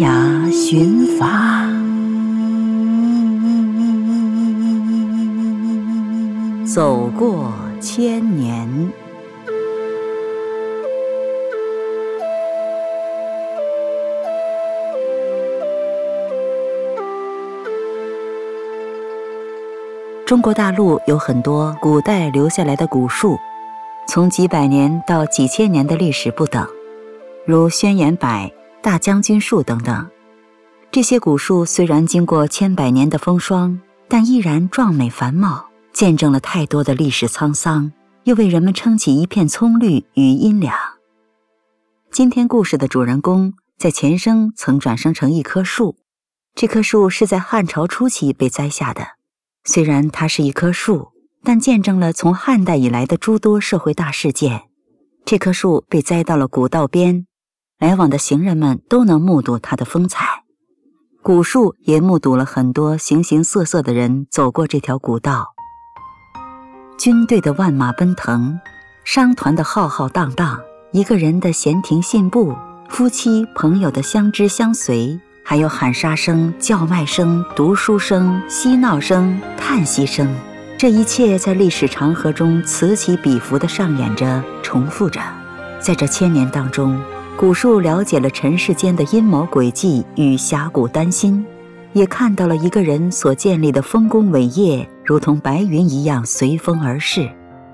涯寻法，走过千年。中国大陆有很多古代留下来的古树，从几百年到几千年的历史不等，如宣言柏。大将军树等等，这些古树虽然经过千百年的风霜，但依然壮美繁茂，见证了太多的历史沧桑，又为人们撑起一片葱绿与阴凉。今天故事的主人公在前生曾转生成一棵树，这棵树是在汉朝初期被栽下的。虽然它是一棵树，但见证了从汉代以来的诸多社会大事件。这棵树被栽到了古道边。来往的行人们都能目睹它的风采，古树也目睹了很多形形色色的人走过这条古道。军队的万马奔腾，商团的浩浩荡荡，一个人的闲庭信步，夫妻朋友的相知相随，还有喊杀声、叫卖声、读书声、嬉闹声、叹息声，这一切在历史长河中此起彼伏地上演着、重复着，在这千年当中。古树了解了尘世间的阴谋诡计与侠骨丹心，也看到了一个人所建立的丰功伟业如同白云一样随风而逝，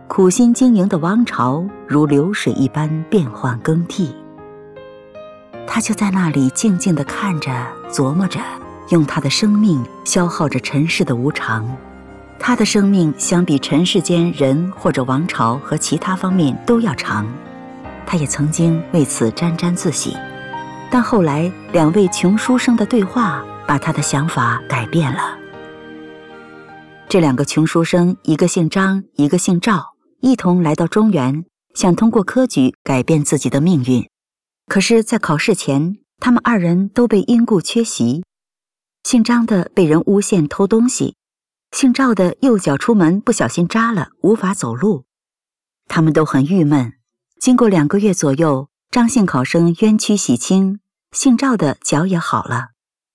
苦心经营的王朝如流水一般变幻更替。他就在那里静静地看着、琢磨着，用他的生命消耗着尘世的无常。他的生命相比尘世间人或者王朝和其他方面都要长。他也曾经为此沾沾自喜，但后来两位穷书生的对话把他的想法改变了。这两个穷书生，一个姓张，一个姓赵，一同来到中原，想通过科举改变自己的命运。可是，在考试前，他们二人都被因故缺席。姓张的被人诬陷偷东西，姓赵的右脚出门不小心扎了，无法走路。他们都很郁闷。经过两个月左右，张姓考生冤屈洗清，姓赵的脚也好了。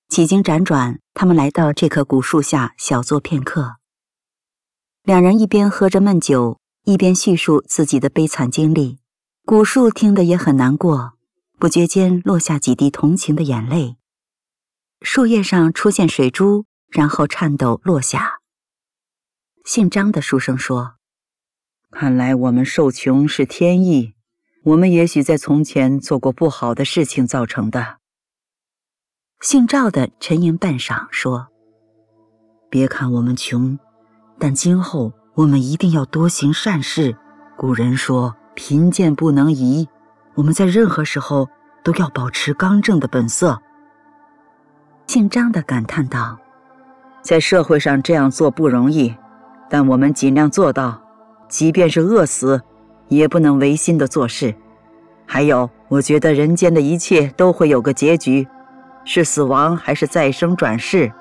几经辗转，他们来到这棵古树下小坐片刻。两人一边喝着闷酒，一边叙述自己的悲惨经历。古树听得也很难过，不觉间落下几滴同情的眼泪。树叶上出现水珠，然后颤抖落下。姓张的书生说。看来我们受穷是天意，我们也许在从前做过不好的事情造成的。姓赵的沉吟半晌说：“别看我们穷，但今后我们一定要多行善事。古人说贫贱不能移，我们在任何时候都要保持刚正的本色。”姓张的感叹道：“在社会上这样做不容易，但我们尽量做到。”即便是饿死，也不能违心的做事。还有，我觉得人间的一切都会有个结局，是死亡还是再生转世，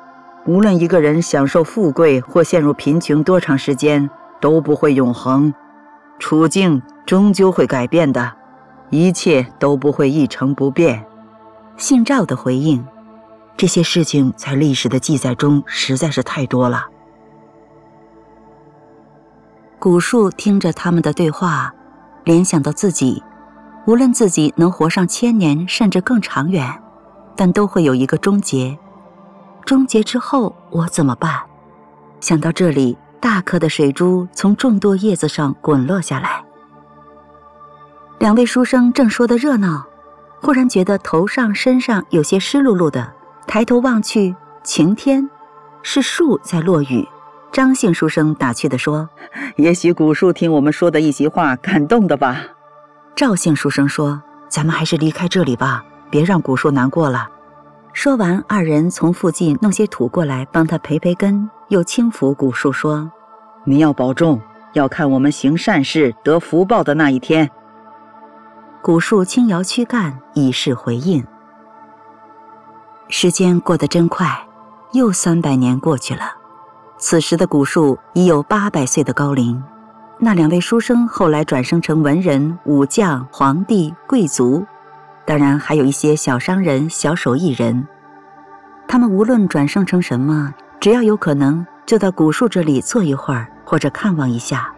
无论一个人享受富贵或陷入贫穷多长时间，都不会永恒。处境终究会改变的，一切都不会一成不变。姓赵的回应：这些事情在历史的记载中实在是太多了。古树听着他们的对话，联想到自己，无论自己能活上千年甚至更长远，但都会有一个终结。终结之后，我怎么办？想到这里，大颗的水珠从众多叶子上滚落下来。两位书生正说的热闹，忽然觉得头上、身上有些湿漉漉的，抬头望去，晴天，是树在落雨。张姓书生打趣地说：“也许古树听我们说的一席话感动的吧。”赵姓书生说：“咱们还是离开这里吧，别让古树难过了。”说完，二人从附近弄些土过来帮他培培根，又轻抚古树说：“你要保重，要看我们行善事得福报的那一天。”古树轻摇躯干，以示回应。时间过得真快，又三百年过去了。此时的古树已有八百岁的高龄，那两位书生后来转生成文人、武将、皇帝、贵族，当然还有一些小商人、小手艺人。他们无论转生成什么，只要有可能，就到古树这里坐一会儿，或者看望一下。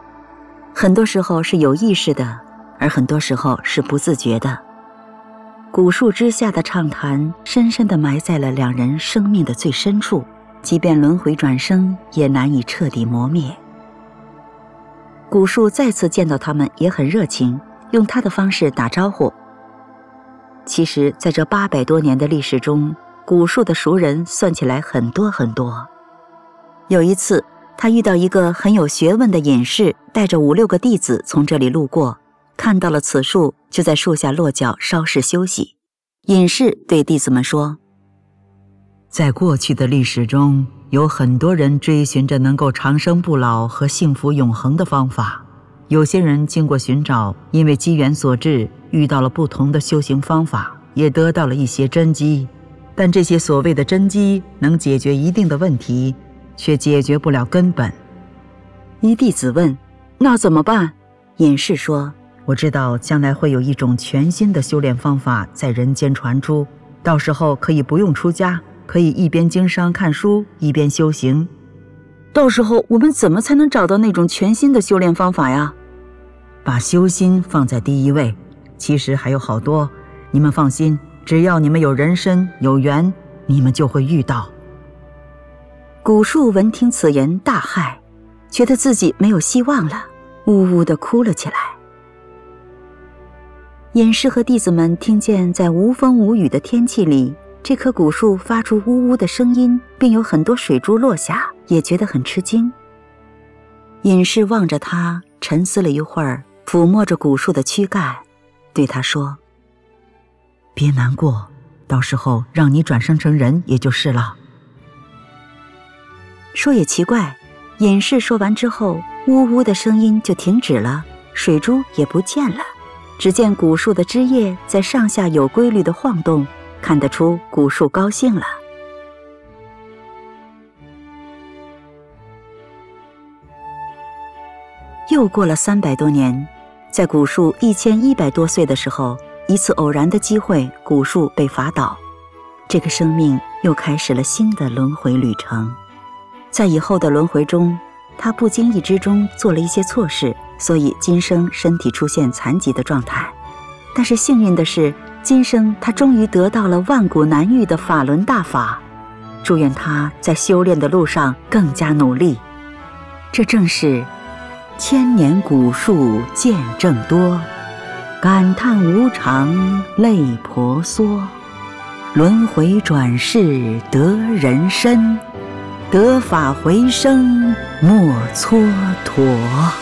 很多时候是有意识的，而很多时候是不自觉的。古树之下的畅谈，深深地埋在了两人生命的最深处，即便轮回转生，也难以彻底磨灭。古树再次见到他们，也很热情，用他的方式打招呼。其实，在这八百多年的历史中，古树的熟人算起来很多很多。有一次，他遇到一个很有学问的隐士，带着五六个弟子从这里路过，看到了此树，就在树下落脚稍事休息。隐士对弟子们说：“在过去的历史中，有很多人追寻着能够长生不老和幸福永恒的方法。有些人经过寻找，因为机缘所致，遇到了不同的修行方法，也得到了一些真机。”但这些所谓的真机能解决一定的问题，却解决不了根本。一弟子问：“那怎么办？”隐士说：“我知道将来会有一种全新的修炼方法在人间传出，到时候可以不用出家，可以一边经商看书一边修行。到时候我们怎么才能找到那种全新的修炼方法呀？把修心放在第一位。其实还有好多，你们放心。”只要你们有人身有缘，你们就会遇到。古树闻听此言大骇，觉得自己没有希望了，呜呜的哭了起来。隐士和弟子们听见在无风无雨的天气里，这棵古树发出呜呜的声音，并有很多水珠落下，也觉得很吃惊。隐士望着他，沉思了一会儿，抚摸着古树的躯干，对他说。别难过，到时候让你转生成人也就是了。说也奇怪，隐士说完之后，呜呜的声音就停止了，水珠也不见了，只见古树的枝叶在上下有规律的晃动，看得出古树高兴了。又过了三百多年，在古树一千一百多岁的时候。一次偶然的机会，古树被伐倒，这个生命又开始了新的轮回旅程。在以后的轮回中，他不经意之中做了一些错事，所以今生身体出现残疾的状态。但是幸运的是，今生他终于得到了万古难遇的法轮大法。祝愿他在修炼的路上更加努力。这正是千年古树见证多。感叹无常，泪婆娑；轮回转世得人身，得法回生莫蹉跎。